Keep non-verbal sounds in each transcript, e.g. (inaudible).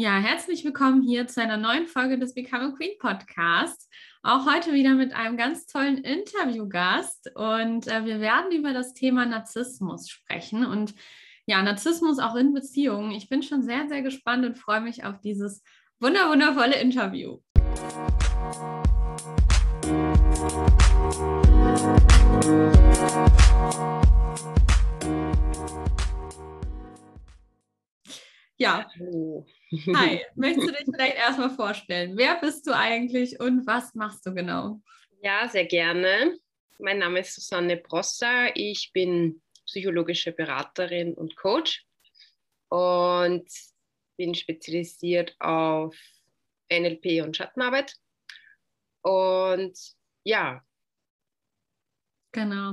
Ja, herzlich willkommen hier zu einer neuen Folge des Become a Queen Podcasts. Auch heute wieder mit einem ganz tollen Interviewgast und äh, wir werden über das Thema Narzissmus sprechen und ja, Narzissmus auch in Beziehungen. Ich bin schon sehr, sehr gespannt und freue mich auf dieses wunder wundervolle Interview. Ja. Hallo. Hi, (laughs) möchtest du dich vielleicht erstmal vorstellen? Wer bist du eigentlich und was machst du genau? Ja, sehr gerne. Mein Name ist Susanne Brosser. Ich bin psychologische Beraterin und Coach und bin spezialisiert auf NLP und Schattenarbeit. Und ja, Genau.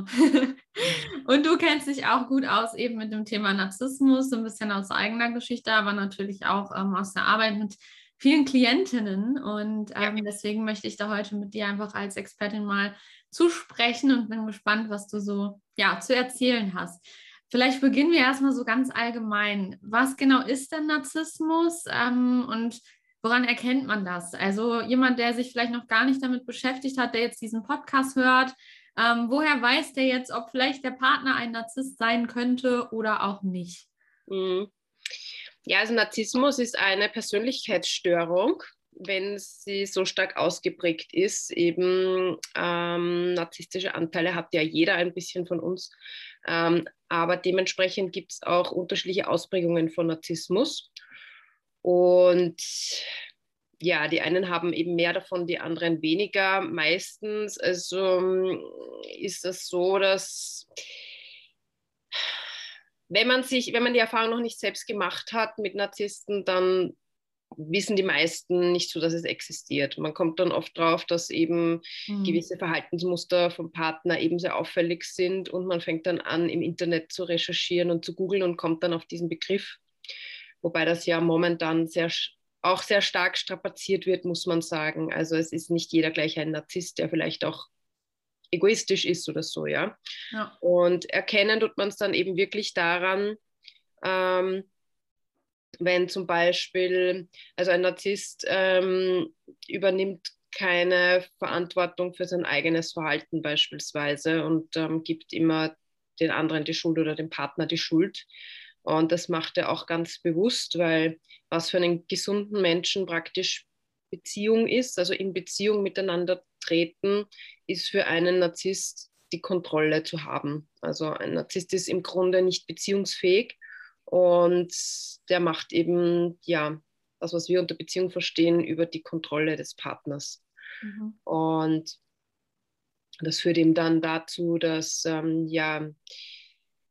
und du kennst dich auch gut aus eben mit dem Thema Narzissmus, so ein bisschen aus eigener Geschichte, aber natürlich auch ähm, aus der Arbeit mit vielen Klientinnen. Und ähm, deswegen möchte ich da heute mit dir einfach als Expertin mal zusprechen und bin gespannt, was du so ja, zu erzählen hast. Vielleicht beginnen wir erstmal so ganz allgemein. Was genau ist denn Narzissmus ähm, und woran erkennt man das? Also jemand, der sich vielleicht noch gar nicht damit beschäftigt hat, der jetzt diesen Podcast hört, ähm, woher weiß der jetzt, ob vielleicht der Partner ein Narzisst sein könnte oder auch nicht? Mhm. Ja, also Narzissmus ist eine Persönlichkeitsstörung, wenn sie so stark ausgeprägt ist. Eben ähm, narzisstische Anteile hat ja jeder ein bisschen von uns. Ähm, aber dementsprechend gibt es auch unterschiedliche Ausprägungen von Narzissmus. Und ja, die einen haben eben mehr davon, die anderen weniger. Meistens also mm, ist das so, dass wenn man sich, wenn man die Erfahrung noch nicht selbst gemacht hat mit Narzissten, dann wissen die meisten nicht so, dass es existiert. Man kommt dann oft drauf, dass eben mhm. gewisse Verhaltensmuster vom Partner eben sehr auffällig sind und man fängt dann an, im Internet zu recherchieren und zu googeln und kommt dann auf diesen Begriff. Wobei das ja momentan sehr auch sehr stark strapaziert wird, muss man sagen. Also es ist nicht jeder gleich ein Narzisst, der vielleicht auch egoistisch ist oder so, ja. ja. Und erkennen tut man es dann eben wirklich daran, ähm, wenn zum Beispiel, also ein Narzisst ähm, übernimmt keine Verantwortung für sein eigenes Verhalten beispielsweise und ähm, gibt immer den anderen die Schuld oder dem Partner die Schuld. Und das macht er auch ganz bewusst, weil was für einen gesunden Menschen praktisch Beziehung ist, also in Beziehung miteinander treten, ist für einen Narzisst die Kontrolle zu haben. Also ein Narzisst ist im Grunde nicht beziehungsfähig und der macht eben, ja, das, was wir unter Beziehung verstehen, über die Kontrolle des Partners. Mhm. Und das führt ihm dann dazu, dass, ähm, ja,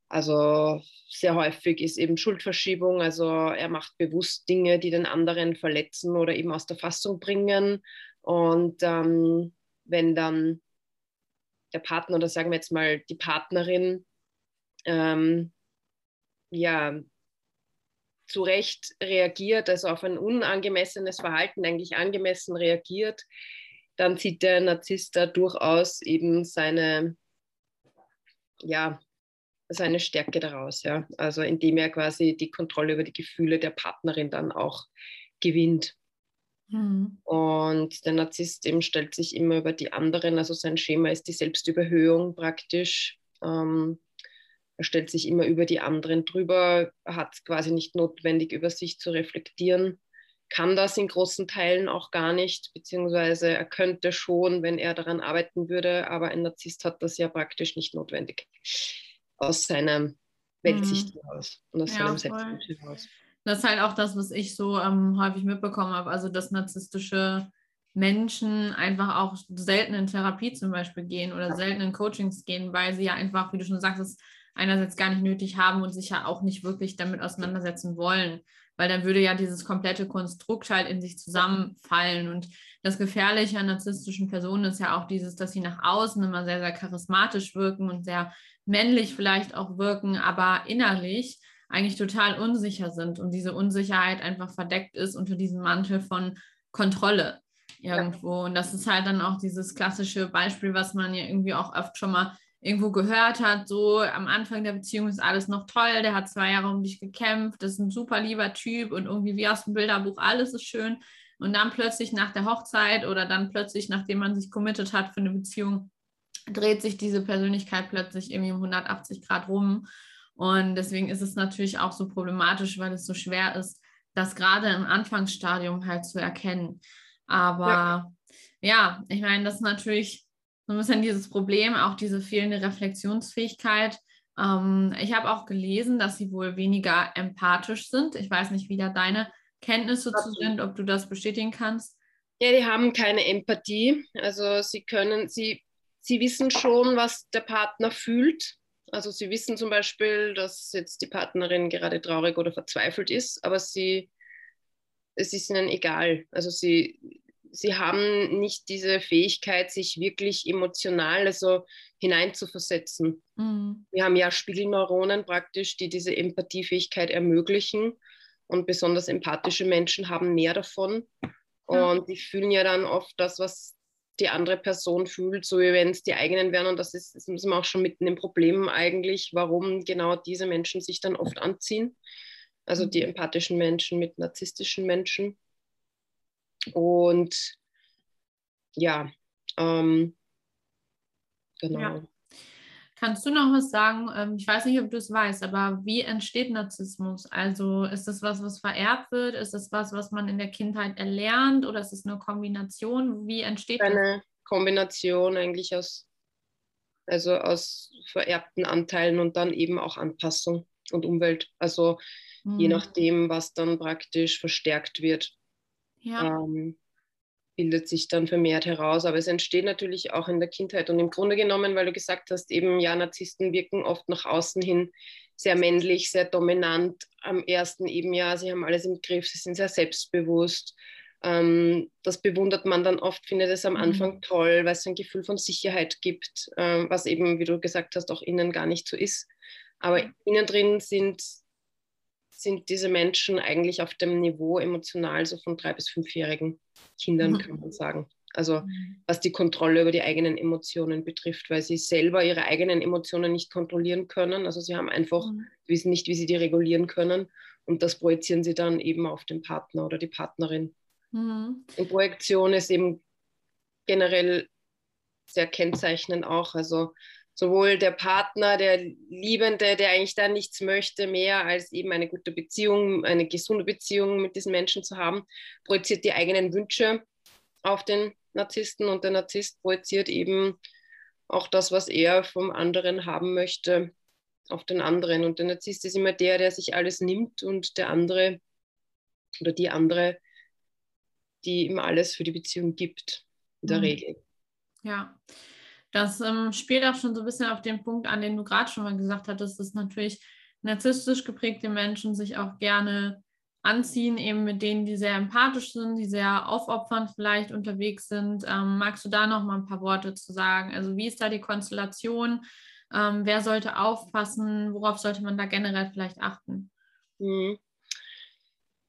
also sehr häufig ist eben Schuldverschiebung. Also er macht bewusst Dinge, die den anderen verletzen oder eben aus der Fassung bringen. Und ähm, wenn dann der Partner oder sagen wir jetzt mal die Partnerin ähm, ja zu Recht reagiert, also auf ein unangemessenes Verhalten eigentlich angemessen reagiert, dann zieht der Narzisst da durchaus eben seine ja, seine Stärke daraus, ja. Also indem er quasi die Kontrolle über die Gefühle der Partnerin dann auch gewinnt. Mhm. Und der Narzisst eben stellt sich immer über die anderen, also sein Schema ist die Selbstüberhöhung praktisch. Ähm, er stellt sich immer über die anderen drüber, hat quasi nicht notwendig, über sich zu reflektieren, kann das in großen Teilen auch gar nicht, beziehungsweise er könnte schon, wenn er daran arbeiten würde, aber ein Narzisst hat das ja praktisch nicht notwendig aus seiner Weltsicht mhm. heraus und aus ja, seinem Selbstbild heraus. Das ist halt auch das, was ich so ähm, häufig mitbekommen habe. Also, dass narzisstische Menschen einfach auch selten in Therapie zum Beispiel gehen oder selten in Coachings gehen, weil sie ja einfach, wie du schon sagst, es einerseits gar nicht nötig haben und sich ja auch nicht wirklich damit auseinandersetzen wollen weil dann würde ja dieses komplette Konstrukt halt in sich zusammenfallen. Und das Gefährliche an narzisstischen Personen ist ja auch dieses, dass sie nach außen immer sehr, sehr charismatisch wirken und sehr männlich vielleicht auch wirken, aber innerlich eigentlich total unsicher sind und diese Unsicherheit einfach verdeckt ist unter diesem Mantel von Kontrolle irgendwo. Und das ist halt dann auch dieses klassische Beispiel, was man ja irgendwie auch oft schon mal irgendwo gehört hat, so am Anfang der Beziehung ist alles noch toll, der hat zwei Jahre um dich gekämpft, das ist ein super lieber Typ und irgendwie wie aus dem Bilderbuch, alles ist schön. Und dann plötzlich nach der Hochzeit oder dann plötzlich, nachdem man sich committed hat für eine Beziehung, dreht sich diese Persönlichkeit plötzlich irgendwie um 180 Grad rum. Und deswegen ist es natürlich auch so problematisch, weil es so schwer ist, das gerade im Anfangsstadium halt zu erkennen. Aber ja, ja ich meine, das ist natürlich so ein bisschen dieses Problem, auch diese fehlende Reflexionsfähigkeit. Ähm, ich habe auch gelesen, dass sie wohl weniger empathisch sind. Ich weiß nicht, wie da deine Kenntnisse zu sind, ob du das bestätigen kannst. Ja, die haben keine Empathie. Also sie können, sie, sie wissen schon, was der Partner fühlt. Also sie wissen zum Beispiel, dass jetzt die Partnerin gerade traurig oder verzweifelt ist, aber sie, es ist ihnen egal. Also sie, sie haben nicht diese Fähigkeit, sich wirklich emotional also hineinzuversetzen. Mhm. Wir haben ja Spiegelneuronen praktisch, die diese Empathiefähigkeit ermöglichen. Und besonders empathische Menschen haben mehr davon. Und die fühlen ja dann oft das, was die andere Person fühlt, so wie wenn es die eigenen wären. Und das ist, das wir auch schon mitten im Problem eigentlich, warum genau diese Menschen sich dann oft anziehen. Also die mhm. empathischen Menschen mit narzisstischen Menschen. Und ja, ähm, genau. Ja. Kannst du noch was sagen? Ähm, ich weiß nicht, ob du es weißt, aber wie entsteht Narzissmus? Also ist das was, was vererbt wird? Ist das was, was man in der Kindheit erlernt? Oder ist es eine Kombination? Wie entsteht Eine das? Eine Kombination eigentlich aus, also aus vererbten Anteilen und dann eben auch Anpassung und Umwelt. Also mhm. je nachdem, was dann praktisch verstärkt wird. Ja. Ähm, bildet sich dann vermehrt heraus. Aber es entsteht natürlich auch in der Kindheit. Und im Grunde genommen, weil du gesagt hast, eben ja, Narzissten wirken oft nach außen hin sehr männlich, sehr dominant. Am ersten eben ja, sie haben alles im Griff, sie sind sehr selbstbewusst. Ähm, das bewundert man dann oft, findet es am mhm. Anfang mhm. toll, weil es ein Gefühl von Sicherheit gibt, ähm, was eben, wie du gesagt hast, auch innen gar nicht so ist. Aber innen drin sind, sind diese Menschen eigentlich auf dem Niveau emotional so von drei bis fünfjährigen. Kindern, mhm. kann man sagen. Also mhm. was die Kontrolle über die eigenen Emotionen betrifft, weil sie selber ihre eigenen Emotionen nicht kontrollieren können. Also sie haben einfach, mhm. wissen nicht, wie sie die regulieren können. Und das projizieren sie dann eben auf den Partner oder die Partnerin. Mhm. Und Projektion ist eben generell sehr kennzeichnend auch. Also sowohl der Partner, der Liebende, der eigentlich da nichts möchte, mehr als eben eine gute Beziehung, eine gesunde Beziehung mit diesen Menschen zu haben, projiziert die eigenen Wünsche auf den Narzissten und der Narzisst projiziert eben auch das, was er vom anderen haben möchte, auf den anderen. Und der Narzisst ist immer der, der sich alles nimmt und der andere oder die andere, die ihm alles für die Beziehung gibt, in der mhm. Regel. Ja, das ähm, spielt auch schon so ein bisschen auf den Punkt an, den du gerade schon mal gesagt hattest, dass natürlich narzisstisch geprägte Menschen sich auch gerne anziehen, eben mit denen, die sehr empathisch sind, die sehr aufopfernd vielleicht unterwegs sind. Ähm, magst du da noch mal ein paar Worte zu sagen? Also wie ist da die Konstellation? Ähm, wer sollte aufpassen? Worauf sollte man da generell vielleicht achten? Mhm.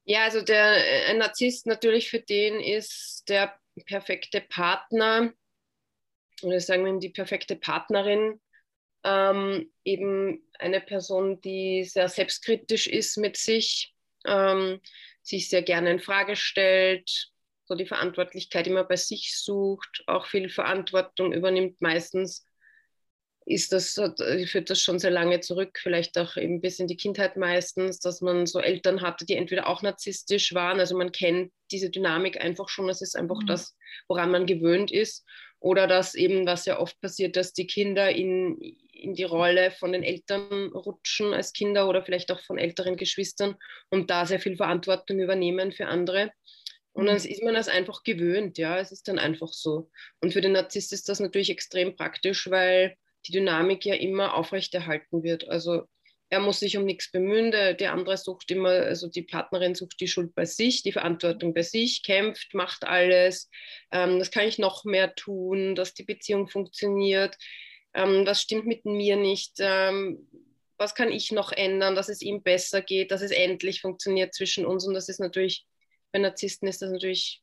Ja, also der ein Narzisst natürlich für den ist der perfekte Partner oder sagen wir die perfekte Partnerin, ähm, eben eine Person, die sehr selbstkritisch ist mit sich, ähm, sich sehr gerne in Frage stellt, so die Verantwortlichkeit immer bei sich sucht, auch viel Verantwortung übernimmt meistens ist das, führt das schon sehr lange zurück, vielleicht auch eben bis in die Kindheit meistens, dass man so Eltern hatte, die entweder auch narzisstisch waren, also man kennt diese Dynamik einfach schon, das ist einfach mhm. das, woran man gewöhnt ist. Oder dass eben, was ja oft passiert, dass die Kinder in, in die Rolle von den Eltern rutschen als Kinder oder vielleicht auch von älteren Geschwistern und da sehr viel Verantwortung übernehmen für andere. Und dann mhm. ist man das einfach gewöhnt, ja, es ist dann einfach so. Und für den Narzisst ist das natürlich extrem praktisch, weil die Dynamik ja immer aufrechterhalten wird. Also er muss sich um nichts bemühen, der, der andere sucht immer, also die Partnerin sucht die Schuld bei sich, die Verantwortung bei sich, kämpft, macht alles, ähm, das kann ich noch mehr tun, dass die Beziehung funktioniert, ähm, was stimmt mit mir nicht, ähm, was kann ich noch ändern, dass es ihm besser geht, dass es endlich funktioniert zwischen uns? Und das ist natürlich, bei Narzissten ist das natürlich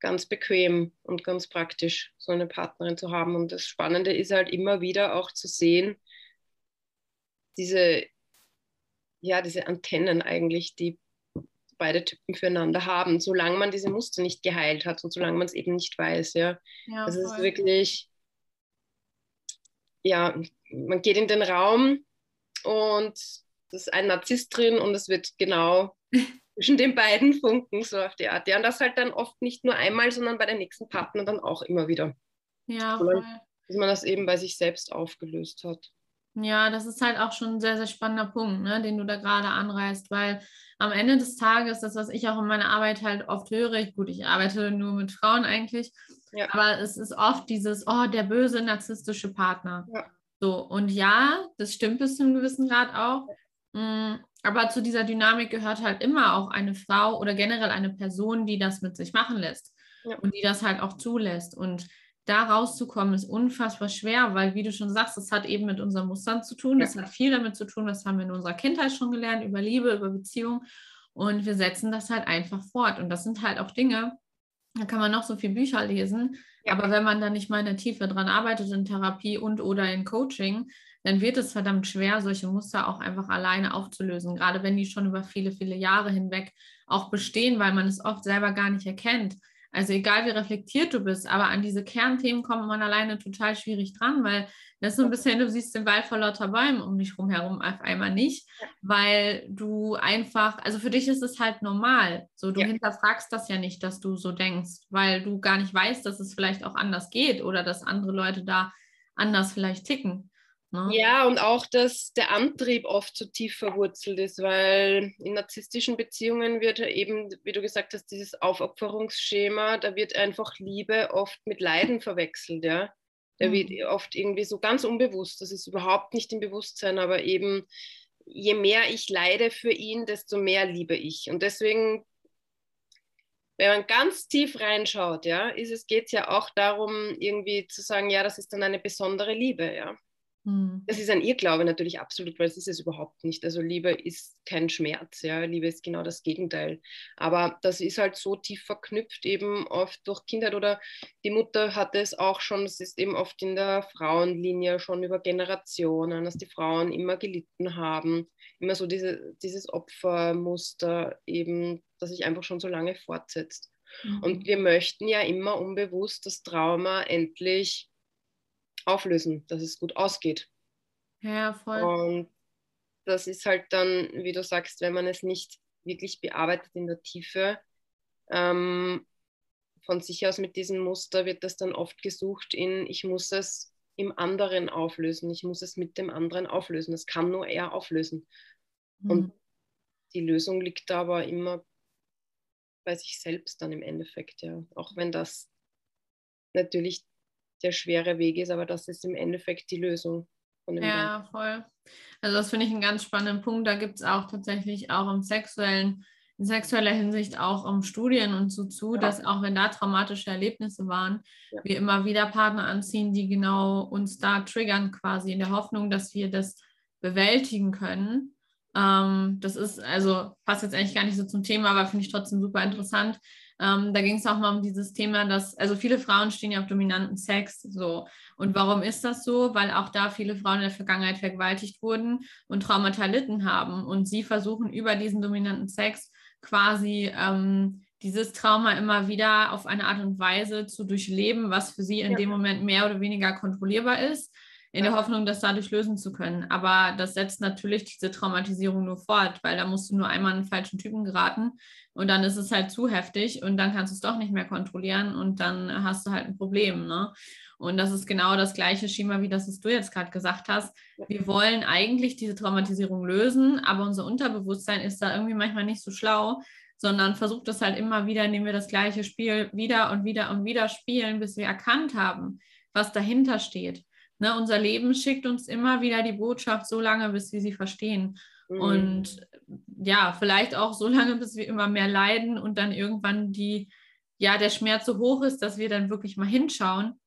ganz bequem und ganz praktisch, so eine Partnerin zu haben. Und das Spannende ist halt immer wieder auch zu sehen, diese, ja, diese Antennen eigentlich, die beide Typen füreinander haben, solange man diese Muster nicht geheilt hat und solange man es eben nicht weiß. Ja, ja also es ist wirklich, ja, man geht in den Raum und das ist ein Narzisst drin und es wird genau (laughs) zwischen den beiden funken, so auf die Art. Ja, und das halt dann oft nicht nur einmal, sondern bei den nächsten Partner dann auch immer wieder. Ja, voll. Dass man das eben bei sich selbst aufgelöst hat. Ja, das ist halt auch schon ein sehr, sehr spannender Punkt, ne, den du da gerade anreißt, weil am Ende des Tages, das, was ich auch in meiner Arbeit halt oft höre, ich, gut, ich arbeite nur mit Frauen eigentlich, ja. aber es ist oft dieses, oh, der böse narzisstische Partner. Ja. So, und ja, das stimmt bis zu einem gewissen Grad auch. Mm, aber zu dieser Dynamik gehört halt immer auch eine Frau oder generell eine Person, die das mit sich machen lässt ja. und die das halt auch zulässt. Und da rauszukommen, ist unfassbar schwer, weil, wie du schon sagst, das hat eben mit unseren Mustern zu tun. Das hat viel damit zu tun, das haben wir in unserer Kindheit schon gelernt, über Liebe, über Beziehung. Und wir setzen das halt einfach fort. Und das sind halt auch Dinge, da kann man noch so viele Bücher lesen. Ja. Aber wenn man da nicht mal in der Tiefe dran arbeitet, in Therapie und oder in Coaching, dann wird es verdammt schwer, solche Muster auch einfach alleine aufzulösen. Gerade wenn die schon über viele, viele Jahre hinweg auch bestehen, weil man es oft selber gar nicht erkennt. Also egal wie reflektiert du bist, aber an diese Kernthemen kommt man alleine total schwierig dran, weil das ist so ein bisschen, du siehst den Wald vor lauter Bäumen um dich herum auf einmal nicht, weil du einfach, also für dich ist es halt normal. So, du ja. hinterfragst das ja nicht, dass du so denkst, weil du gar nicht weißt, dass es vielleicht auch anders geht oder dass andere Leute da anders vielleicht ticken. Ne? Ja, und auch, dass der Antrieb oft so tief verwurzelt ist, weil in narzisstischen Beziehungen wird eben, wie du gesagt hast, dieses Aufopferungsschema, da wird einfach Liebe oft mit Leiden verwechselt, ja. Der mhm. wird oft irgendwie so ganz unbewusst, das ist überhaupt nicht im Bewusstsein, aber eben, je mehr ich leide für ihn, desto mehr liebe ich. Und deswegen wenn man ganz tief reinschaut, ja, ist es geht ja auch darum, irgendwie zu sagen, ja, das ist dann eine besondere Liebe, ja. Hm. Das ist ein Irrglaube natürlich absolut, weil es ist es überhaupt nicht. Also Liebe ist kein Schmerz, ja. Liebe ist genau das Gegenteil. Aber das ist halt so tief verknüpft, eben oft durch Kindheit oder die Mutter hatte es auch schon, es ist eben oft in der Frauenlinie schon über Generationen, dass die Frauen immer gelitten haben, immer so diese, dieses Opfermuster eben, das sich einfach schon so lange fortsetzt. Mhm. Und wir möchten ja immer unbewusst das Trauma endlich auflösen, dass es gut ausgeht. Ja, voll. Und das ist halt dann, wie du sagst, wenn man es nicht wirklich bearbeitet in der Tiefe, ähm, von sich aus mit diesem Muster wird das dann oft gesucht in, ich muss es im anderen auflösen, ich muss es mit dem anderen auflösen. Das kann nur er auflösen. Mhm. Und die Lösung liegt da aber immer bei sich selbst dann im Endeffekt, ja. Auch wenn das natürlich der schwere Weg ist, aber das ist im Endeffekt die Lösung. ja, Gang. voll. Also das finde ich einen ganz spannenden Punkt. Da gibt es auch tatsächlich auch im sexuellen, in sexueller Hinsicht auch um Studien und so zu, ja. dass auch wenn da traumatische Erlebnisse waren, ja. wir immer wieder Partner anziehen, die genau uns da triggern, quasi in der Hoffnung, dass wir das bewältigen können. Ähm, das ist also passt jetzt eigentlich gar nicht so zum Thema, aber finde ich trotzdem super interessant, ähm, da ging es auch mal um dieses Thema, dass, also viele Frauen stehen ja auf dominanten Sex, so. Und warum ist das so? Weil auch da viele Frauen in der Vergangenheit vergewaltigt wurden und Traumata erlitten haben. Und sie versuchen über diesen dominanten Sex quasi ähm, dieses Trauma immer wieder auf eine Art und Weise zu durchleben, was für sie in ja. dem Moment mehr oder weniger kontrollierbar ist in der Hoffnung, das dadurch lösen zu können. Aber das setzt natürlich diese Traumatisierung nur fort, weil da musst du nur einmal einen falschen Typen geraten und dann ist es halt zu heftig und dann kannst du es doch nicht mehr kontrollieren und dann hast du halt ein Problem. Ne? Und das ist genau das gleiche Schema, wie das, was du jetzt gerade gesagt hast. Wir wollen eigentlich diese Traumatisierung lösen, aber unser Unterbewusstsein ist da irgendwie manchmal nicht so schlau, sondern versucht es halt immer wieder, indem wir das gleiche Spiel wieder und wieder und wieder spielen, bis wir erkannt haben, was dahinter steht. Ne, unser Leben schickt uns immer wieder die Botschaft so lange, bis wir sie verstehen. Mhm. Und ja, vielleicht auch so lange, bis wir immer mehr leiden und dann irgendwann die, ja, der Schmerz so hoch ist, dass wir dann wirklich mal hinschauen.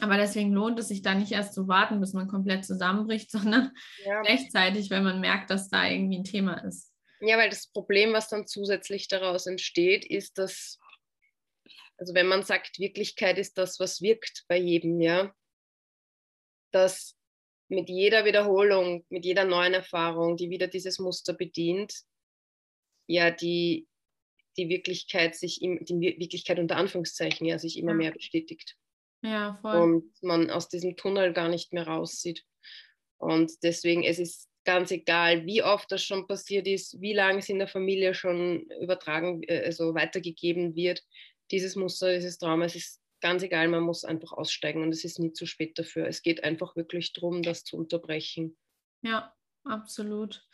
Aber deswegen lohnt es sich da nicht erst zu warten, bis man komplett zusammenbricht, (laughs) sondern ja. rechtzeitig, wenn man merkt, dass da irgendwie ein Thema ist. Ja, weil das Problem, was dann zusätzlich daraus entsteht, ist, dass Also wenn man sagt, Wirklichkeit ist das, was wirkt bei jedem, ja, dass mit jeder Wiederholung, mit jeder neuen Erfahrung, die wieder dieses Muster bedient, ja, die, die Wirklichkeit sich, im, die Wirklichkeit unter Anführungszeichen, ja, sich immer mehr bestätigt. Ja, voll. Und man aus diesem Tunnel gar nicht mehr raussieht. Und deswegen, es ist ganz egal, wie oft das schon passiert ist, wie lange es in der Familie schon übertragen, äh, also weitergegeben wird, dieses Muster, dieses Trauma, es ist ganz egal, man muss einfach aussteigen und es ist nie zu spät dafür. Es geht einfach wirklich darum, das zu unterbrechen. Ja, absolut.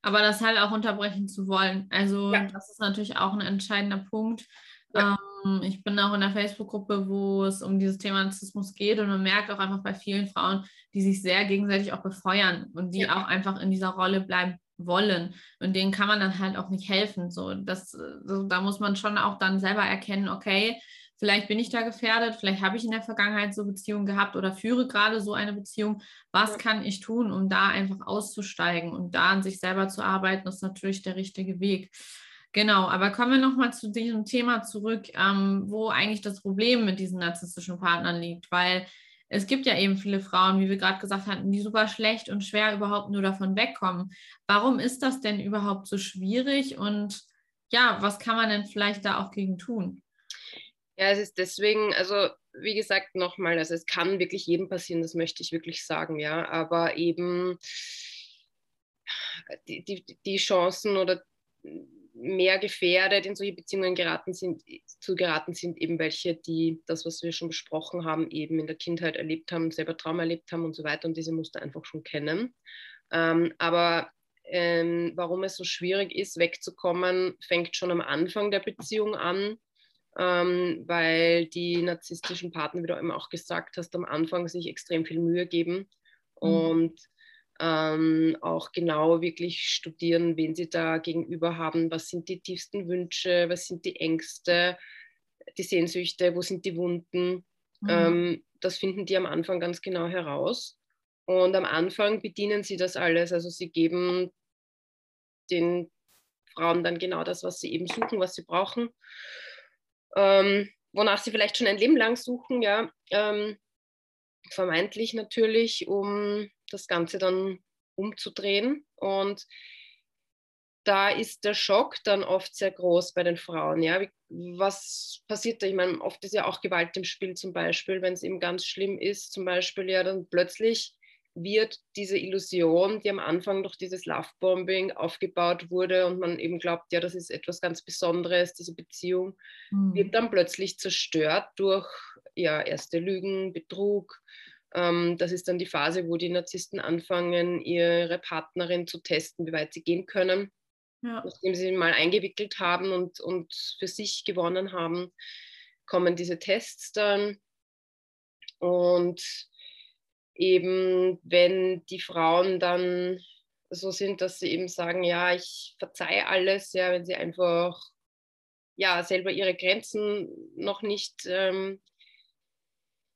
Aber das halt auch unterbrechen zu wollen. Also ja. das ist natürlich auch ein entscheidender Punkt. Ja. Ähm, ich bin auch in der Facebook-Gruppe, wo es um dieses Thema Narzissmus geht und man merkt auch einfach bei vielen Frauen, die sich sehr gegenseitig auch befeuern und die ja. auch einfach in dieser Rolle bleiben wollen. Und denen kann man dann halt auch nicht helfen. So, das, so, da muss man schon auch dann selber erkennen, okay, vielleicht bin ich da gefährdet, vielleicht habe ich in der Vergangenheit so Beziehungen gehabt oder führe gerade so eine Beziehung. Was kann ich tun, um da einfach auszusteigen und da an sich selber zu arbeiten, ist natürlich der richtige Weg. Genau, aber kommen wir nochmal zu diesem Thema zurück, ähm, wo eigentlich das Problem mit diesen narzisstischen Partnern liegt, weil es gibt ja eben viele Frauen, wie wir gerade gesagt hatten, die super schlecht und schwer überhaupt nur davon wegkommen. Warum ist das denn überhaupt so schwierig und ja, was kann man denn vielleicht da auch gegen tun? Ja, es ist deswegen, also wie gesagt, nochmal, also es kann wirklich jedem passieren, das möchte ich wirklich sagen, ja, aber eben die, die, die Chancen oder mehr gefährdet in solche Beziehungen geraten sind, zu geraten sind eben welche, die das, was wir schon besprochen haben, eben in der Kindheit erlebt haben, selber Trauma erlebt haben und so weiter und diese Muster einfach schon kennen. Ähm, aber ähm, warum es so schwierig ist, wegzukommen, fängt schon am Anfang der Beziehung an ähm, weil die narzisstischen Partner, wie du eben auch gesagt hast, am Anfang sich extrem viel Mühe geben mhm. und ähm, auch genau wirklich studieren, wen sie da gegenüber haben, was sind die tiefsten Wünsche, was sind die Ängste, die Sehnsüchte, wo sind die Wunden. Mhm. Ähm, das finden die am Anfang ganz genau heraus. Und am Anfang bedienen sie das alles. Also sie geben den Frauen dann genau das, was sie eben suchen, was sie brauchen ähm, wonach sie vielleicht schon ein Leben lang suchen, ja, ähm, vermeintlich natürlich, um das Ganze dann umzudrehen. Und da ist der Schock dann oft sehr groß bei den Frauen. Ja, was passiert da? Ich meine, oft ist ja auch Gewalt im Spiel zum Beispiel, wenn es eben ganz schlimm ist, zum Beispiel ja dann plötzlich wird diese Illusion, die am Anfang durch dieses Lovebombing aufgebaut wurde und man eben glaubt, ja, das ist etwas ganz Besonderes, diese Beziehung, mhm. wird dann plötzlich zerstört durch ja, erste Lügen, Betrug. Ähm, das ist dann die Phase, wo die Narzissten anfangen, ihre Partnerin zu testen, wie weit sie gehen können. Ja. Nachdem sie mal eingewickelt haben und, und für sich gewonnen haben, kommen diese Tests dann. Und eben, wenn die Frauen dann so sind, dass sie eben sagen, ja, ich verzeihe alles, ja, wenn sie einfach ja selber ihre Grenzen noch nicht, ähm,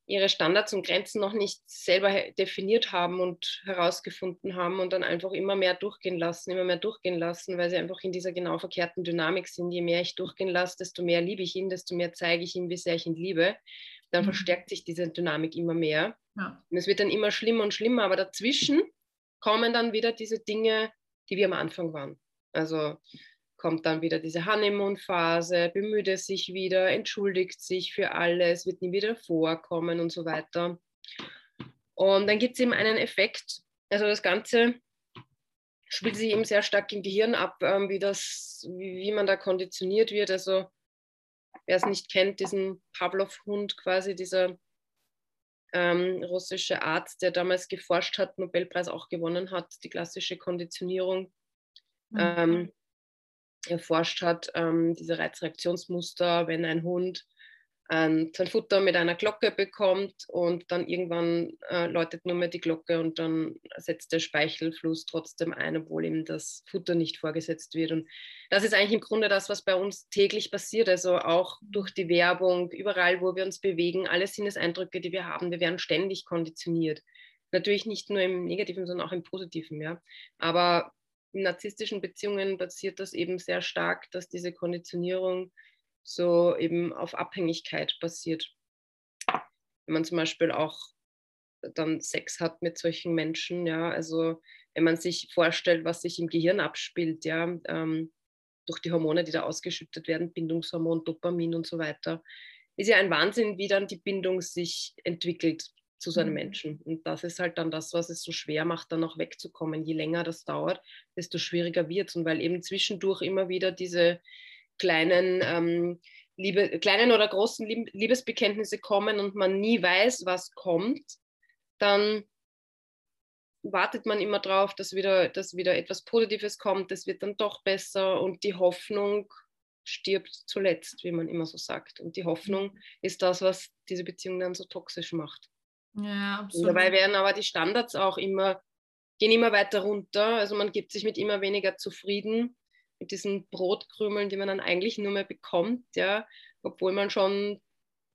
ihre Standards und Grenzen noch nicht selber definiert haben und herausgefunden haben und dann einfach immer mehr durchgehen lassen, immer mehr durchgehen lassen, weil sie einfach in dieser genau verkehrten Dynamik sind. Je mehr ich durchgehen lasse, desto mehr liebe ich ihn, desto mehr zeige ich ihm, wie sehr ich ihn liebe. Dann mhm. verstärkt sich diese Dynamik immer mehr. Ja. Und es wird dann immer schlimmer und schlimmer, aber dazwischen kommen dann wieder diese Dinge, die wir am Anfang waren. Also kommt dann wieder diese Honeymoon-Phase, bemüht es sich wieder, entschuldigt sich für alles, wird nie wieder vorkommen und so weiter. Und dann gibt es eben einen Effekt, also das Ganze spielt sich eben sehr stark im Gehirn ab, ähm, wie, das, wie, wie man da konditioniert wird. Also wer es nicht kennt, diesen Pavlov-Hund quasi, dieser ähm, russische Arzt, der damals geforscht hat, Nobelpreis auch gewonnen hat, die klassische Konditionierung mhm. ähm, erforscht hat, ähm, diese Reizreaktionsmuster, wenn ein Hund ähm, sein Futter mit einer Glocke bekommt und dann irgendwann äh, läutet nur mehr die Glocke und dann setzt der Speichelfluss trotzdem ein, obwohl ihm das Futter nicht vorgesetzt wird. Und das ist eigentlich im Grunde das, was bei uns täglich passiert. Also auch durch die Werbung, überall, wo wir uns bewegen, alle Sinneseindrücke, die wir haben, wir werden ständig konditioniert. Natürlich nicht nur im Negativen, sondern auch im Positiven. Ja. Aber in narzisstischen Beziehungen passiert das eben sehr stark, dass diese Konditionierung so eben auf Abhängigkeit basiert. Wenn man zum Beispiel auch dann Sex hat mit solchen Menschen, ja, also wenn man sich vorstellt, was sich im Gehirn abspielt, ja, ähm, durch die Hormone, die da ausgeschüttet werden, Bindungshormon, Dopamin und so weiter, ist ja ein Wahnsinn, wie dann die Bindung sich entwickelt zu so einem mhm. Menschen. Und das ist halt dann das, was es so schwer macht, dann auch wegzukommen. Je länger das dauert, desto schwieriger wird es. Und weil eben zwischendurch immer wieder diese kleinen, ähm, Liebe, kleinen oder großen Liebesbekenntnisse kommen und man nie weiß, was kommt, dann wartet man immer drauf, dass wieder, dass wieder etwas Positives kommt, es wird dann doch besser und die Hoffnung stirbt zuletzt, wie man immer so sagt. Und die Hoffnung ist das, was diese Beziehung dann so toxisch macht. Ja, absolut. Und dabei werden aber die Standards auch immer, gehen immer weiter runter. Also man gibt sich mit immer weniger zufrieden, mit diesen Brotkrümeln, die man dann eigentlich nur mehr bekommt, ja, obwohl man schon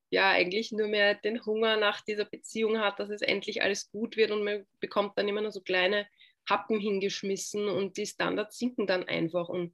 ja eigentlich nur mehr den Hunger nach dieser Beziehung hat, dass es endlich alles gut wird und man bekommt dann immer nur so kleine Happen hingeschmissen und die Standards sinken dann einfach und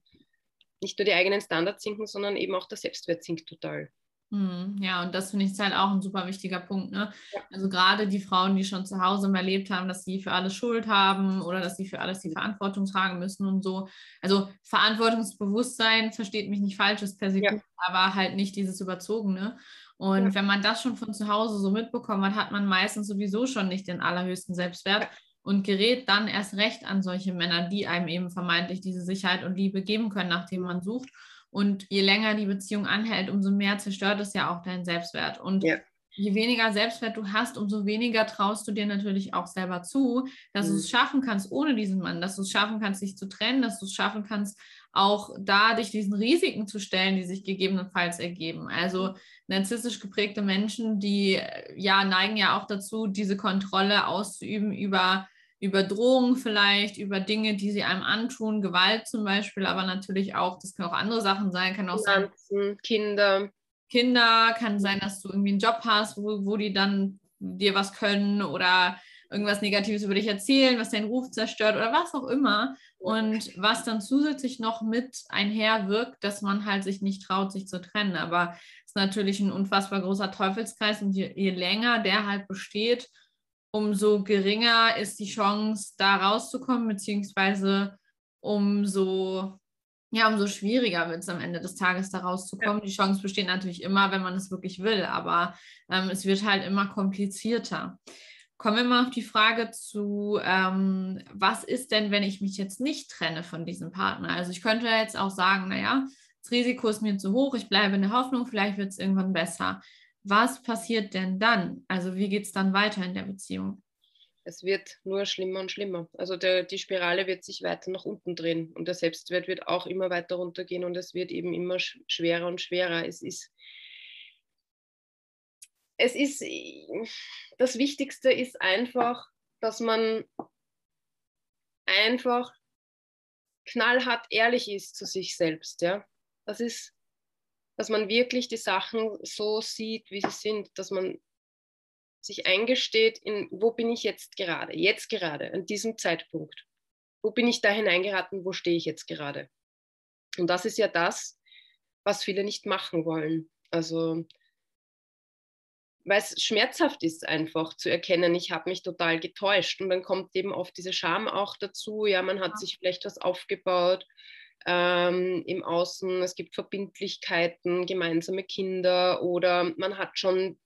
nicht nur die eigenen Standards sinken, sondern eben auch der Selbstwert sinkt total. Hm, ja, und das finde ich halt auch ein super wichtiger Punkt. Ne? Ja. Also gerade die Frauen, die schon zu Hause erlebt haben, dass sie für alles Schuld haben oder dass sie für alles die Verantwortung tragen müssen und so. Also Verantwortungsbewusstsein, versteht mich nicht falsch, ist per se ja. gut, aber halt nicht dieses Überzogene. Und ja. wenn man das schon von zu Hause so mitbekommen hat, hat man meistens sowieso schon nicht den allerhöchsten Selbstwert und gerät dann erst recht an solche Männer, die einem eben vermeintlich diese Sicherheit und Liebe geben können, nachdem man sucht. Und je länger die Beziehung anhält, umso mehr zerstört es ja auch deinen Selbstwert. Und ja. je weniger Selbstwert du hast, umso weniger traust du dir natürlich auch selber zu, dass mhm. du es schaffen kannst ohne diesen Mann, dass du es schaffen kannst, dich zu trennen, dass du es schaffen kannst, auch da dich diesen Risiken zu stellen, die sich gegebenenfalls ergeben. Also narzisstisch geprägte Menschen, die ja neigen ja auch dazu, diese Kontrolle auszuüben über über Drohungen vielleicht, über Dinge, die sie einem antun, Gewalt zum Beispiel, aber natürlich auch, das können auch andere Sachen sein, kann auch Finanzen, sein. Kinder. Kinder, kann sein, dass du irgendwie einen Job hast, wo, wo die dann dir was können oder irgendwas Negatives über dich erzählen, was deinen Ruf zerstört oder was auch immer. Und was dann zusätzlich noch mit einherwirkt, dass man halt sich nicht traut, sich zu trennen. Aber es ist natürlich ein unfassbar großer Teufelskreis und je, je länger der halt besteht, umso geringer ist die Chance, da rauszukommen, beziehungsweise umso, ja, umso schwieriger wird es am Ende des Tages, da rauszukommen. Ja. Die Chance besteht natürlich immer, wenn man es wirklich will, aber ähm, es wird halt immer komplizierter. Kommen wir mal auf die Frage zu, ähm, was ist denn, wenn ich mich jetzt nicht trenne von diesem Partner? Also ich könnte jetzt auch sagen, naja, das Risiko ist mir zu hoch, ich bleibe in der Hoffnung, vielleicht wird es irgendwann besser was passiert denn dann? Also wie geht es dann weiter in der Beziehung? Es wird nur schlimmer und schlimmer. Also der, die Spirale wird sich weiter nach unten drehen und der Selbstwert wird auch immer weiter runtergehen und es wird eben immer schwerer und schwerer. Es ist, es ist, das Wichtigste ist einfach, dass man einfach knallhart ehrlich ist zu sich selbst. Ja? Das ist dass man wirklich die Sachen so sieht, wie sie sind, dass man sich eingesteht, in wo bin ich jetzt gerade, jetzt gerade, an diesem Zeitpunkt. Wo bin ich da hineingeraten, wo stehe ich jetzt gerade? Und das ist ja das, was viele nicht machen wollen. Also, weil es schmerzhaft ist, einfach zu erkennen, ich habe mich total getäuscht. Und dann kommt eben oft diese Scham auch dazu. Ja, man hat sich vielleicht was aufgebaut ähm, im Außen, es gibt Verbindlichkeiten, gemeinsame Kinder oder man hat schon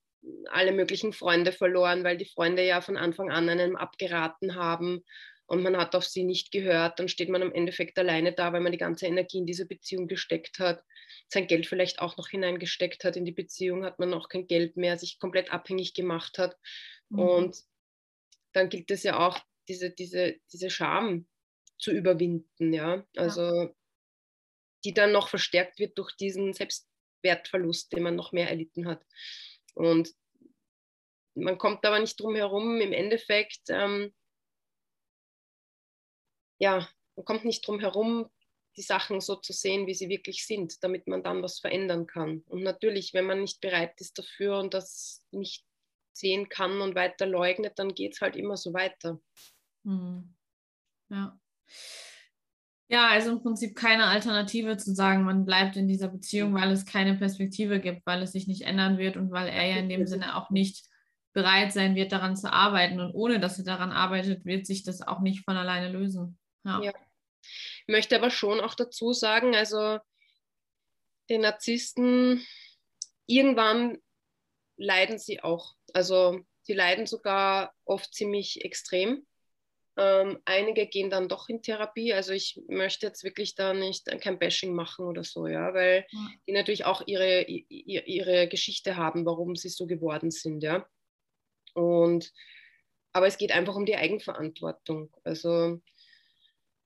alle möglichen Freunde verloren, weil die Freunde ja von Anfang an einem abgeraten haben und man hat auf sie nicht gehört, dann steht man im Endeffekt alleine da, weil man die ganze Energie in diese Beziehung gesteckt hat, sein Geld vielleicht auch noch hineingesteckt hat in die Beziehung, hat man auch kein Geld mehr, sich komplett abhängig gemacht hat. Mhm. Und dann gilt es ja auch, diese, diese, diese Scham zu überwinden, ja. Also ja die dann noch verstärkt wird durch diesen Selbstwertverlust, den man noch mehr erlitten hat. Und man kommt aber nicht drum herum, im Endeffekt, ähm, ja, man kommt nicht drum herum, die Sachen so zu sehen, wie sie wirklich sind, damit man dann was verändern kann. Und natürlich, wenn man nicht bereit ist dafür und das nicht sehen kann und weiter leugnet, dann geht es halt immer so weiter. Hm. Ja. Ja, also im Prinzip keine Alternative zu sagen, man bleibt in dieser Beziehung, weil es keine Perspektive gibt, weil es sich nicht ändern wird und weil er ja in dem Sinne auch nicht bereit sein wird, daran zu arbeiten. Und ohne dass er daran arbeitet, wird sich das auch nicht von alleine lösen. Ja. ja. Ich möchte aber schon auch dazu sagen, also den Narzissten, irgendwann leiden sie auch. Also sie leiden sogar oft ziemlich extrem. Ähm, einige gehen dann doch in Therapie. Also ich möchte jetzt wirklich da nicht kein Bashing machen oder so, ja, weil ja. die natürlich auch ihre, ihre, ihre Geschichte haben, warum sie so geworden sind, ja. Und aber es geht einfach um die Eigenverantwortung. Also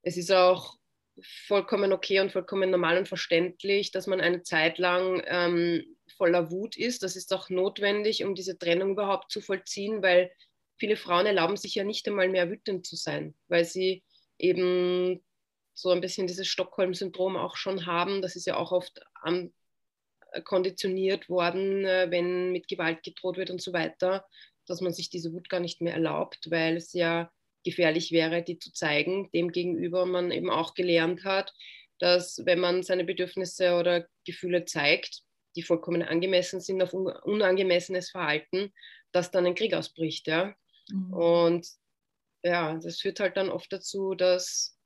es ist auch vollkommen okay und vollkommen normal und verständlich, dass man eine Zeit lang ähm, voller Wut ist. Das ist auch notwendig, um diese Trennung überhaupt zu vollziehen, weil viele Frauen erlauben sich ja nicht einmal mehr wütend zu sein, weil sie eben so ein bisschen dieses Stockholm-Syndrom auch schon haben. Das ist ja auch oft an, äh, konditioniert worden, äh, wenn mit Gewalt gedroht wird und so weiter, dass man sich diese Wut gar nicht mehr erlaubt, weil es ja gefährlich wäre, die zu zeigen. Demgegenüber man eben auch gelernt hat, dass wenn man seine Bedürfnisse oder Gefühle zeigt, die vollkommen angemessen sind auf unangemessenes Verhalten, dass dann ein Krieg ausbricht. Ja? Mhm. Und ja, das führt halt dann oft dazu, dass,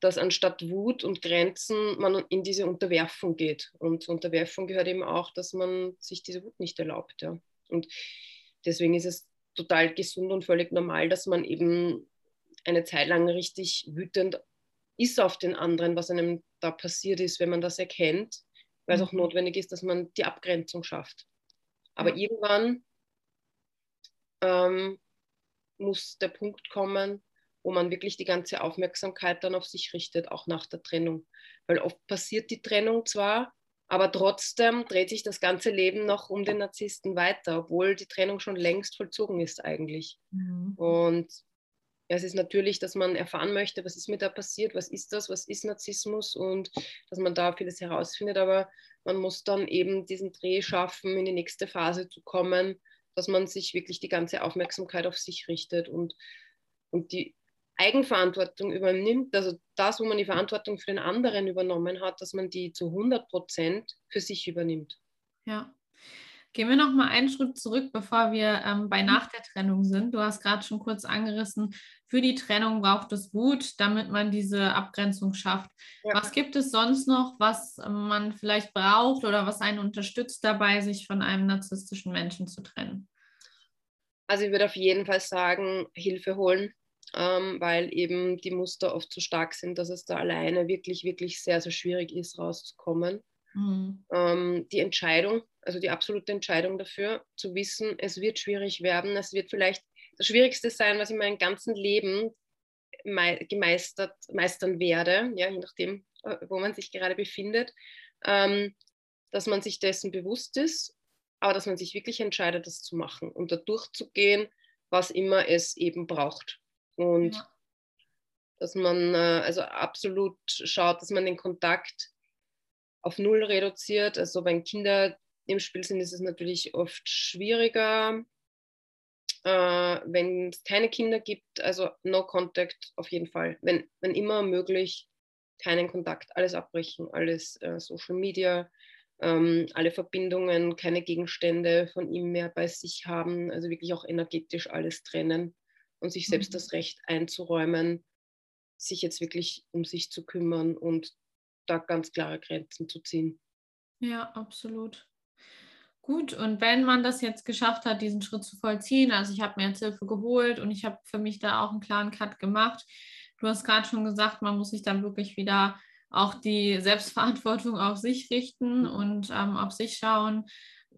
dass anstatt Wut und Grenzen man in diese Unterwerfung geht. Und zur Unterwerfung gehört eben auch, dass man sich diese Wut nicht erlaubt. Ja. Und deswegen ist es total gesund und völlig normal, dass man eben eine Zeit lang richtig wütend ist auf den anderen, was einem da passiert ist, wenn man das erkennt, weil es auch mhm. notwendig ist, dass man die Abgrenzung schafft. Aber ja. irgendwann ähm, muss der Punkt kommen, wo man wirklich die ganze Aufmerksamkeit dann auf sich richtet, auch nach der Trennung. Weil oft passiert die Trennung zwar, aber trotzdem dreht sich das ganze Leben noch um den Narzissten weiter, obwohl die Trennung schon längst vollzogen ist eigentlich. Mhm. Und es ist natürlich, dass man erfahren möchte, was ist mir da passiert, was ist das, was ist Narzissmus und dass man da vieles herausfindet, aber man muss dann eben diesen Dreh schaffen, in die nächste Phase zu kommen, dass man sich wirklich die ganze Aufmerksamkeit auf sich richtet und, und die Eigenverantwortung übernimmt, also das, wo man die Verantwortung für den anderen übernommen hat, dass man die zu 100 Prozent für sich übernimmt. Ja. Gehen wir noch mal einen Schritt zurück, bevor wir ähm, bei nach der Trennung sind. Du hast gerade schon kurz angerissen, für die Trennung braucht es Wut, damit man diese Abgrenzung schafft. Ja. Was gibt es sonst noch, was man vielleicht braucht oder was einen unterstützt dabei, sich von einem narzisstischen Menschen zu trennen? Also ich würde auf jeden Fall sagen, Hilfe holen, ähm, weil eben die Muster oft so stark sind, dass es da alleine wirklich, wirklich sehr, sehr schwierig ist, rauszukommen. Mhm. Ähm, die Entscheidung, also die absolute Entscheidung dafür, zu wissen, es wird schwierig werden, es wird vielleicht das Schwierigste sein, was ich mein ganzen Leben gemeistert, meistern werde, ja, je nachdem, äh, wo man sich gerade befindet, ähm, dass man sich dessen bewusst ist, aber dass man sich wirklich entscheidet, das zu machen und da durchzugehen, was immer es eben braucht. Und ja. dass man äh, also absolut schaut, dass man den Kontakt auf Null reduziert. Also wenn Kinder im Spiel sind, ist es natürlich oft schwieriger. Äh, wenn es keine Kinder gibt, also no contact auf jeden Fall. Wenn, wenn immer möglich, keinen Kontakt, alles abbrechen, alles äh, Social Media, ähm, alle Verbindungen, keine Gegenstände von ihm mehr bei sich haben, also wirklich auch energetisch alles trennen und sich selbst mhm. das Recht einzuräumen, sich jetzt wirklich um sich zu kümmern und da ganz klare Grenzen zu ziehen. Ja, absolut. Gut, und wenn man das jetzt geschafft hat, diesen Schritt zu vollziehen, also ich habe mir jetzt Hilfe geholt und ich habe für mich da auch einen klaren Cut gemacht. Du hast gerade schon gesagt, man muss sich dann wirklich wieder auch die Selbstverantwortung auf sich richten mhm. und ähm, auf sich schauen,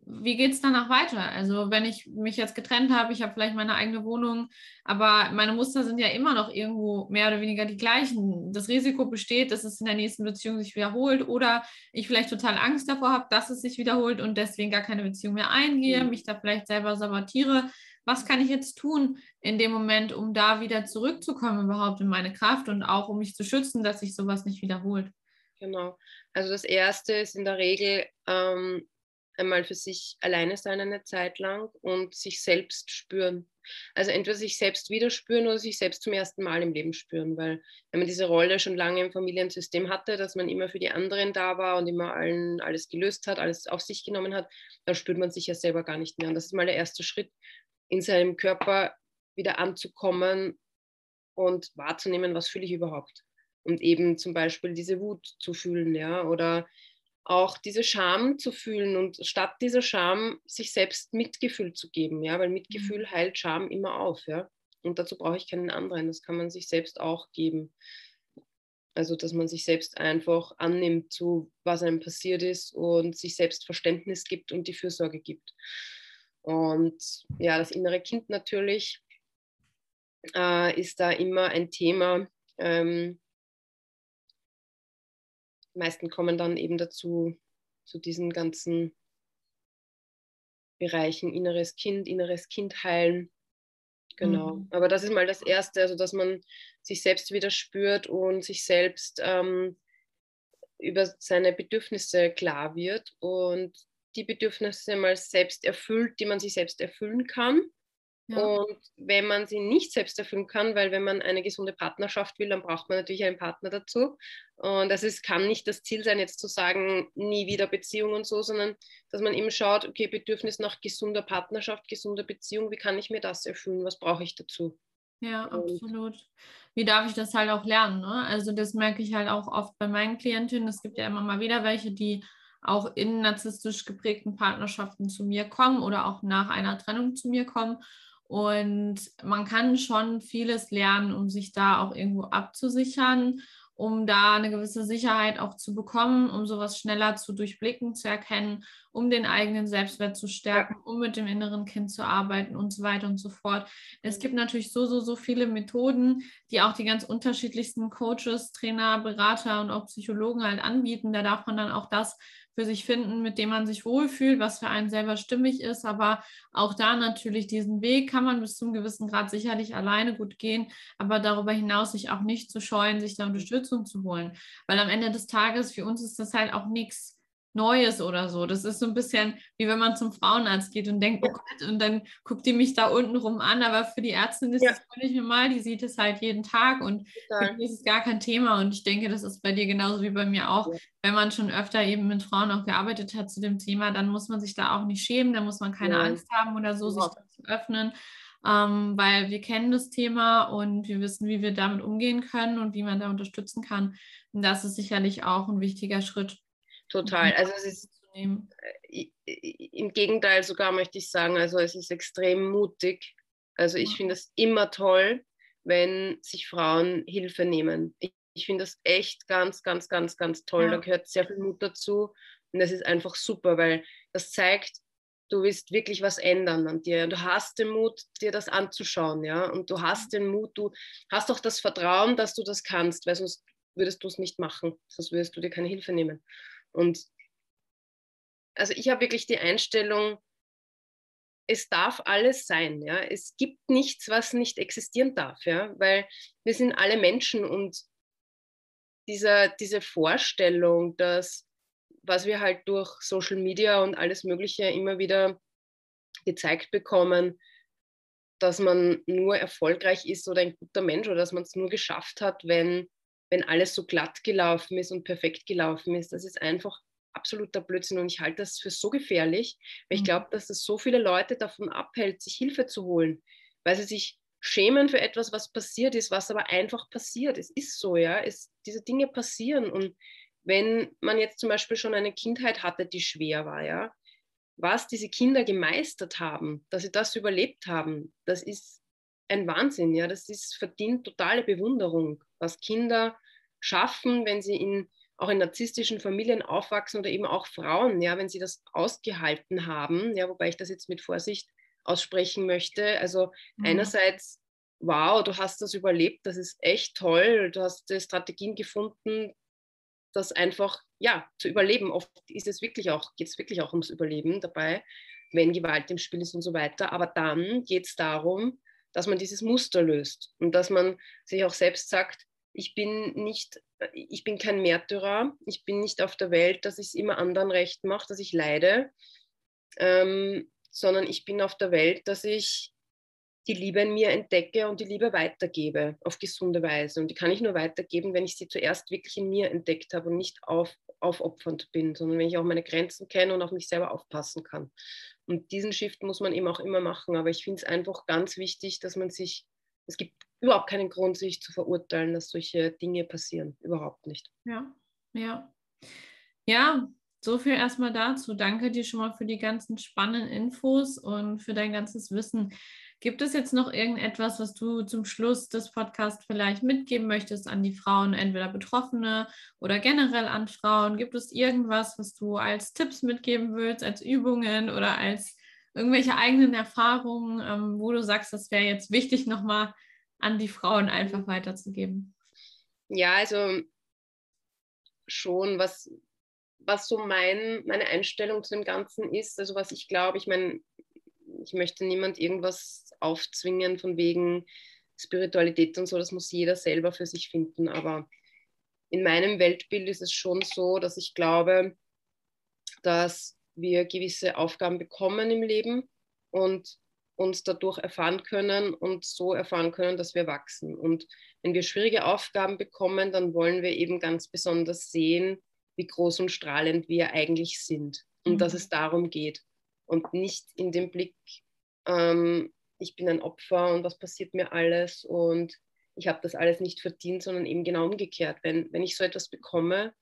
wie geht es danach weiter? Also wenn ich mich jetzt getrennt habe, ich habe vielleicht meine eigene Wohnung, aber meine Muster sind ja immer noch irgendwo mehr oder weniger die gleichen. Das Risiko besteht, dass es in der nächsten Beziehung sich wiederholt oder ich vielleicht total Angst davor habe, dass es sich wiederholt und deswegen gar keine Beziehung mehr eingehe, mhm. mich da vielleicht selber sabotiere. Was kann ich jetzt tun in dem Moment, um da wieder zurückzukommen überhaupt in meine Kraft und auch um mich zu schützen, dass sich sowas nicht wiederholt? Genau. Also das Erste ist in der Regel ähm, einmal für sich alleine sein eine Zeit lang und sich selbst spüren. Also entweder sich selbst wieder spüren oder sich selbst zum ersten Mal im Leben spüren, weil wenn man diese Rolle schon lange im Familiensystem hatte, dass man immer für die anderen da war und immer allen alles gelöst hat, alles auf sich genommen hat, dann spürt man sich ja selber gar nicht mehr. Und das ist mal der erste Schritt, in seinem Körper wieder anzukommen und wahrzunehmen, was fühle ich überhaupt. Und eben zum Beispiel diese Wut zu fühlen, ja, oder auch diese Scham zu fühlen und statt dieser Scham sich selbst Mitgefühl zu geben, ja, weil Mitgefühl mhm. heilt Scham immer auf, ja. Und dazu brauche ich keinen anderen, das kann man sich selbst auch geben. Also, dass man sich selbst einfach annimmt zu, was einem passiert ist und sich selbst Verständnis gibt und die Fürsorge gibt. Und ja, das innere Kind natürlich äh, ist da immer ein Thema. Ähm, meisten kommen dann eben dazu, zu diesen ganzen Bereichen inneres Kind, inneres Kind heilen. Genau. Mhm. Aber das ist mal das Erste, also dass man sich selbst wieder spürt und sich selbst ähm, über seine Bedürfnisse klar wird und die Bedürfnisse mal selbst erfüllt, die man sich selbst erfüllen kann. Ja. Und wenn man sie nicht selbst erfüllen kann, weil wenn man eine gesunde Partnerschaft will, dann braucht man natürlich einen Partner dazu. Und das ist, kann nicht das Ziel sein, jetzt zu sagen, nie wieder Beziehung und so, sondern dass man eben schaut, okay, Bedürfnis nach gesunder Partnerschaft, gesunder Beziehung, wie kann ich mir das erfüllen, was brauche ich dazu? Ja, absolut. Wie darf ich das halt auch lernen? Ne? Also das merke ich halt auch oft bei meinen Klientinnen. Es gibt ja immer mal wieder welche, die auch in narzisstisch geprägten Partnerschaften zu mir kommen oder auch nach einer Trennung zu mir kommen. Und man kann schon vieles lernen, um sich da auch irgendwo abzusichern, um da eine gewisse Sicherheit auch zu bekommen, um sowas schneller zu durchblicken, zu erkennen, um den eigenen Selbstwert zu stärken, um mit dem inneren Kind zu arbeiten und so weiter und so fort. Es gibt natürlich so, so, so viele Methoden, die auch die ganz unterschiedlichsten Coaches, Trainer, Berater und auch Psychologen halt anbieten. Da darf man dann auch das für sich finden, mit dem man sich wohlfühlt, was für einen selber stimmig ist. Aber auch da natürlich diesen Weg kann man bis zum gewissen Grad sicherlich alleine gut gehen, aber darüber hinaus sich auch nicht zu scheuen, sich da Unterstützung zu holen. Weil am Ende des Tages für uns ist das halt auch nichts Neues oder so. Das ist so ein bisschen wie wenn man zum Frauenarzt geht und denkt, oh Gott, und dann guckt die mich da unten rum an. Aber für die Ärztin ist ja. das völlig normal. Die sieht es halt jeden Tag und für die ist es gar kein Thema. Und ich denke, das ist bei dir genauso wie bei mir auch. Ja. Wenn man schon öfter eben mit Frauen auch gearbeitet hat zu dem Thema, dann muss man sich da auch nicht schämen, dann muss man keine ja. Angst haben oder so, sich zu öffnen. Ähm, weil wir kennen das Thema und wir wissen, wie wir damit umgehen können und wie man da unterstützen kann. Und das ist sicherlich auch ein wichtiger Schritt, Total. Also es ist äh, im Gegenteil sogar möchte ich sagen, also es ist extrem mutig. Also ich finde es immer toll, wenn sich Frauen Hilfe nehmen. Ich, ich finde das echt ganz, ganz, ganz, ganz toll. Ja. Da gehört sehr viel Mut dazu. Und das ist einfach super, weil das zeigt, du willst wirklich was ändern an dir. Du hast den Mut, dir das anzuschauen, ja. Und du hast den Mut, du hast auch das Vertrauen, dass du das kannst, weil sonst würdest du es nicht machen, sonst würdest du dir keine Hilfe nehmen. Und also ich habe wirklich die Einstellung, es darf alles sein. Ja? Es gibt nichts, was nicht existieren darf, ja? weil wir sind alle Menschen und dieser, diese Vorstellung, dass was wir halt durch Social Media und alles Mögliche immer wieder gezeigt bekommen, dass man nur erfolgreich ist oder ein guter Mensch oder dass man es nur geschafft hat, wenn wenn alles so glatt gelaufen ist und perfekt gelaufen ist. Das ist einfach absoluter Blödsinn und ich halte das für so gefährlich, weil ich mhm. glaube, dass es so viele Leute davon abhält, sich Hilfe zu holen, weil sie sich schämen für etwas, was passiert ist, was aber einfach passiert. Es ist so, ja, es, diese Dinge passieren und wenn man jetzt zum Beispiel schon eine Kindheit hatte, die schwer war, ja, was diese Kinder gemeistert haben, dass sie das überlebt haben, das ist ein Wahnsinn, ja, das ist verdient totale Bewunderung, was Kinder schaffen, wenn sie in, auch in narzisstischen Familien aufwachsen oder eben auch Frauen, ja, wenn sie das ausgehalten haben, ja, wobei ich das jetzt mit Vorsicht aussprechen möchte. Also mhm. einerseits, wow, du hast das überlebt, das ist echt toll, du hast Strategien gefunden, das einfach, ja, zu überleben. Oft ist es wirklich auch, geht es wirklich auch ums Überleben dabei, wenn Gewalt im Spiel ist und so weiter. Aber dann geht es darum, dass man dieses Muster löst und dass man sich auch selbst sagt, ich bin nicht, ich bin kein Märtyrer, ich bin nicht auf der Welt, dass ich es immer anderen recht mache, dass ich leide, ähm, sondern ich bin auf der Welt, dass ich die Liebe in mir entdecke und die Liebe weitergebe auf gesunde Weise. Und die kann ich nur weitergeben, wenn ich sie zuerst wirklich in mir entdeckt habe und nicht auf, aufopfernd bin, sondern wenn ich auch meine Grenzen kenne und auf mich selber aufpassen kann. Und diesen Shift muss man eben auch immer machen. Aber ich finde es einfach ganz wichtig, dass man sich, es gibt überhaupt keinen Grund, sich zu verurteilen, dass solche Dinge passieren. Überhaupt nicht. Ja, ja. Ja, so viel erstmal dazu. Danke dir schon mal für die ganzen spannenden Infos und für dein ganzes Wissen. Gibt es jetzt noch irgendetwas, was du zum Schluss des Podcasts vielleicht mitgeben möchtest an die Frauen, entweder Betroffene oder generell an Frauen? Gibt es irgendwas, was du als Tipps mitgeben willst, als Übungen oder als irgendwelche eigenen Erfahrungen, ähm, wo du sagst, das wäre jetzt wichtig, nochmal an die Frauen einfach weiterzugeben? Ja, also schon, was, was so mein, meine Einstellung zu dem Ganzen ist, also was ich glaube, ich meine, ich möchte niemand irgendwas aufzwingen von wegen Spiritualität und so, das muss jeder selber für sich finden. Aber in meinem Weltbild ist es schon so, dass ich glaube, dass wir gewisse Aufgaben bekommen im Leben und uns dadurch erfahren können und so erfahren können, dass wir wachsen. Und wenn wir schwierige Aufgaben bekommen, dann wollen wir eben ganz besonders sehen, wie groß und strahlend wir eigentlich sind und mhm. dass es darum geht und nicht in dem Blick, ähm, ich bin ein Opfer und was passiert mir alles und ich habe das alles nicht verdient, sondern eben genau umgekehrt. Wenn, wenn ich so etwas bekomme,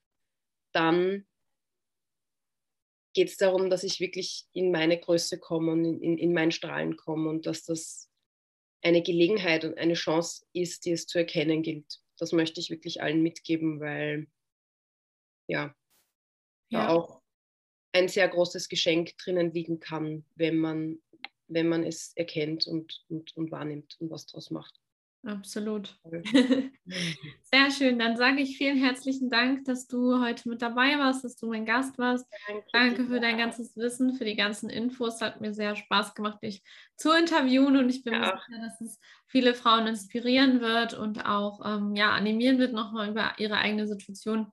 dann geht es darum, dass ich wirklich in meine Größe komme und in, in, in mein Strahlen komme und dass das eine Gelegenheit und eine Chance ist, die es zu erkennen gilt. Das möchte ich wirklich allen mitgeben, weil ja, ja. auch ein sehr großes Geschenk drinnen liegen kann, wenn man, wenn man es erkennt und, und, und wahrnimmt und was daraus macht. Absolut. (laughs) Sehr schön. Dann sage ich vielen herzlichen Dank, dass du heute mit dabei warst, dass du mein Gast warst. Danke, Danke für dein ganzes Wissen, für die ganzen Infos. Hat mir sehr Spaß gemacht, dich zu interviewen und ich bin ja. sicher, dass es viele Frauen inspirieren wird und auch ähm, ja, animieren wird, nochmal über ihre eigene Situation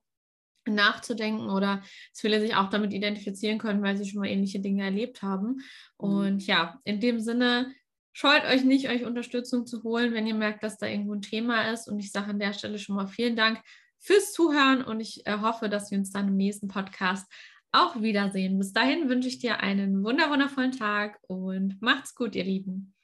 nachzudenken oder dass viele sich auch damit identifizieren können, weil sie schon mal ähnliche Dinge erlebt haben. Mhm. Und ja, in dem Sinne, scheut euch nicht, euch Unterstützung zu holen, wenn ihr merkt, dass da irgendwo ein Thema ist. Und ich sage an der Stelle schon mal vielen Dank fürs Zuhören und ich äh, hoffe, dass wir uns dann im nächsten Podcast auch wiedersehen. Bis dahin wünsche ich dir einen wundervollen Tag und macht's gut, ihr Lieben.